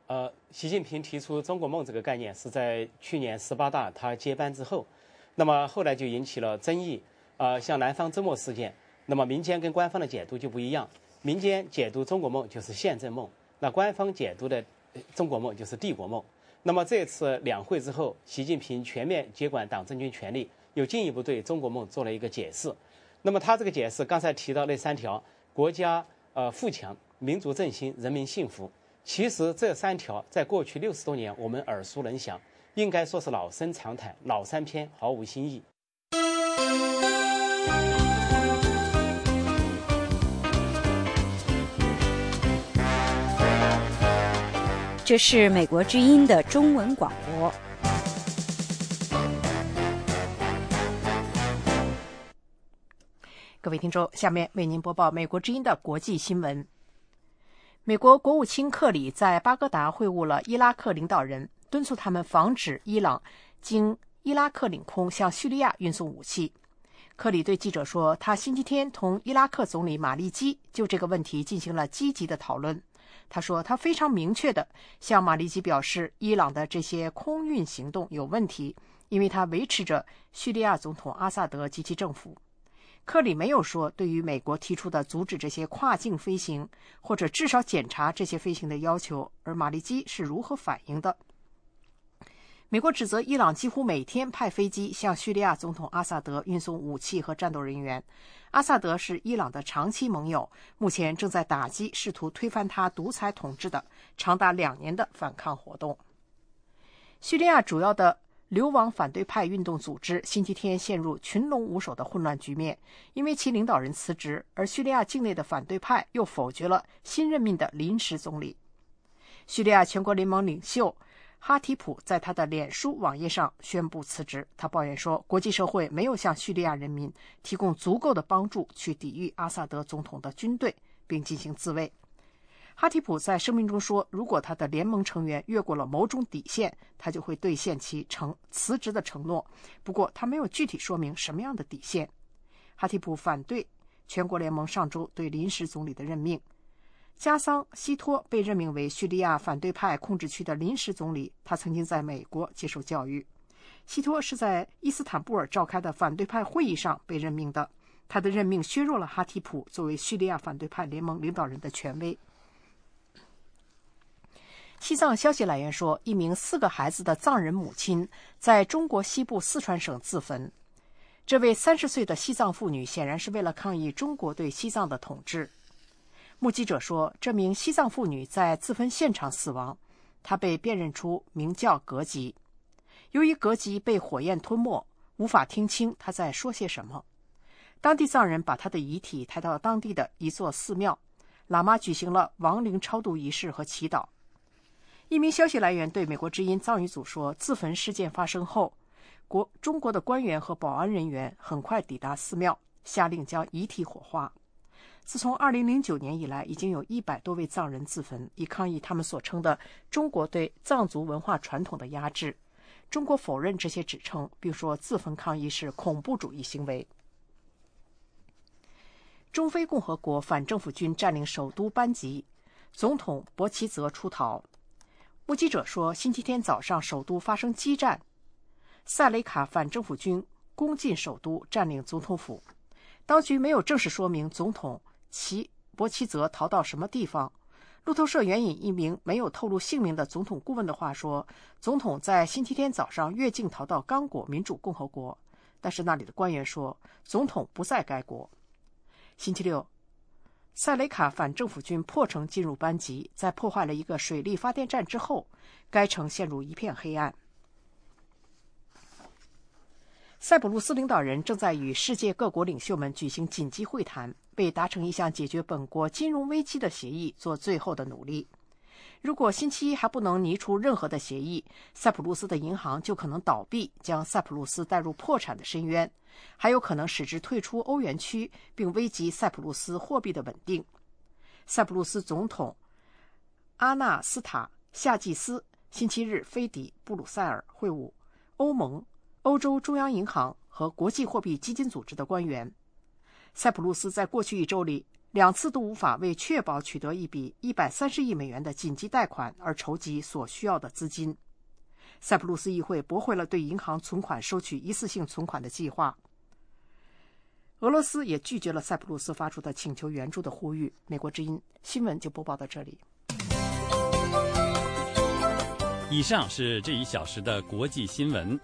呃，习近平提出中国梦这个概念，是在去年十八大他接班之后。那么后来就引起了争议，呃，像南方周末事件，那么民间跟官方的解读就不一样。民间解读中国梦就是宪政梦，那官方解读的中国梦就是帝国梦。那么这次两会之后，习近平全面接管党政军权力，又进一步对中国梦做了一个解释。那么他这个解释，刚才提到那三条：国家呃富强、民族振兴、人民幸福。其实这三条在过去六十多年我们耳熟能详。应该说是老生常谈，老三篇毫无新意。这是美国之音的中文广播。各位听众，下面为您播报美国之音的国际新闻。美国国务卿克里在巴格达会晤了伊拉克领导人，敦促他们防止伊朗经伊拉克领空向叙利亚运送武器。克里对记者说，他星期天同伊拉克总理马利基就这个问题进行了积极的讨论。他说，他非常明确地向马利基表示，伊朗的这些空运行动有问题，因为他维持着叙利亚总统阿萨德及其政府。克里没有说对于美国提出的阻止这些跨境飞行或者至少检查这些飞行的要求，而马利基是如何反应的。美国指责伊朗几乎每天派飞机向叙利亚总统阿萨德运送武器和战斗人员。阿萨德是伊朗的长期盟友，目前正在打击试图推翻他独裁统治的长达两年的反抗活动。叙利亚主要的。流亡反对派运动组织星期天陷入群龙无首的混乱局面，因为其领导人辞职，而叙利亚境内的反对派又否决了新任命的临时总理。叙利亚全国联盟领袖哈提普在他的脸书网页上宣布辞职。他抱怨说，国际社会没有向叙利亚人民提供足够的帮助去抵御阿萨德总统的军队，并进行自卫。哈提普在声明中说：“如果他的联盟成员越过了某种底线，他就会兑现其承辞职的承诺。不过，他没有具体说明什么样的底线。”哈提普反对全国联盟上周对临时总理的任命。加桑希托被任命为叙利亚反对派控制区的临时总理。他曾经在美国接受教育。希托是在伊斯坦布尔召开的反对派会议上被任命的。他的任命削弱了哈提普作为叙利亚反对派联盟领导人的权威。西藏消息来源说，一名四个孩子的藏人母亲在中国西部四川省自焚。这位三十岁的西藏妇女显然是为了抗议中国对西藏的统治。目击者说，这名西藏妇女在自焚现场死亡，她被辨认出名叫格吉。由于格吉被火焰吞没，无法听清她在说些什么。当地藏人把她的遗体抬到当地的一座寺庙，喇嘛举行了亡灵超度仪式和祈祷。一名消息来源对美国之音藏语组说：“自焚事件发生后，国中国的官员和保安人员很快抵达寺庙，下令将遗体火化。自从2009年以来，已经有一百多位藏人自焚，以抗议他们所称的中国对藏族文化传统的压制。中国否认这些指称，并说自焚抗议是恐怖主义行为。”中非共和国反政府军占领首都班吉，总统博奇泽出逃。目击者说，星期天早上首都发生激战，塞雷卡反政府军攻进首都，占领总统府。当局没有正式说明总统其博奇泽逃到什么地方。路透社援引一名没有透露姓名的总统顾问的话说，总统在星期天早上越境逃到刚果民主共和国，但是那里的官员说，总统不在该国。星期六。塞雷卡反政府军破城进入班吉，在破坏了一个水力发电站之后，该城陷入一片黑暗。塞浦路斯领导人正在与世界各国领袖们举行紧急会谈，为达成一项解决本国金融危机的协议做最后的努力。如果星期一还不能拟出任何的协议，塞浦路斯的银行就可能倒闭，将塞浦路斯带入破产的深渊，还有可能使之退出欧元区，并危及塞浦路斯货币的稳定。塞浦路斯总统阿纳斯塔夏季斯星期日飞抵布鲁塞尔会晤欧盟、欧洲中央银行和国际货币基金组织的官员。塞浦路斯在过去一周里。两次都无法为确保取得一笔一百三十亿美元的紧急贷款而筹集所需要的资金。塞浦路斯议会驳回了对银行存款收取一次性存款的计划。俄罗斯也拒绝了塞浦路斯发出的请求援助的呼吁。美国之音新闻就播报到这里。以上是这一小时的国际新闻。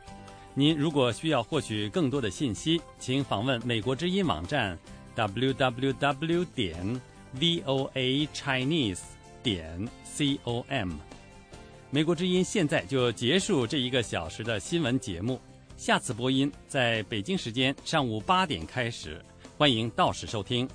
您如果需要获取更多的信息，请访问美国之音网站。www 点 voa chinese 点 com，美国之音现在就结束这一个小时的新闻节目，下次播音在北京时间上午八点开始，欢迎到时收听。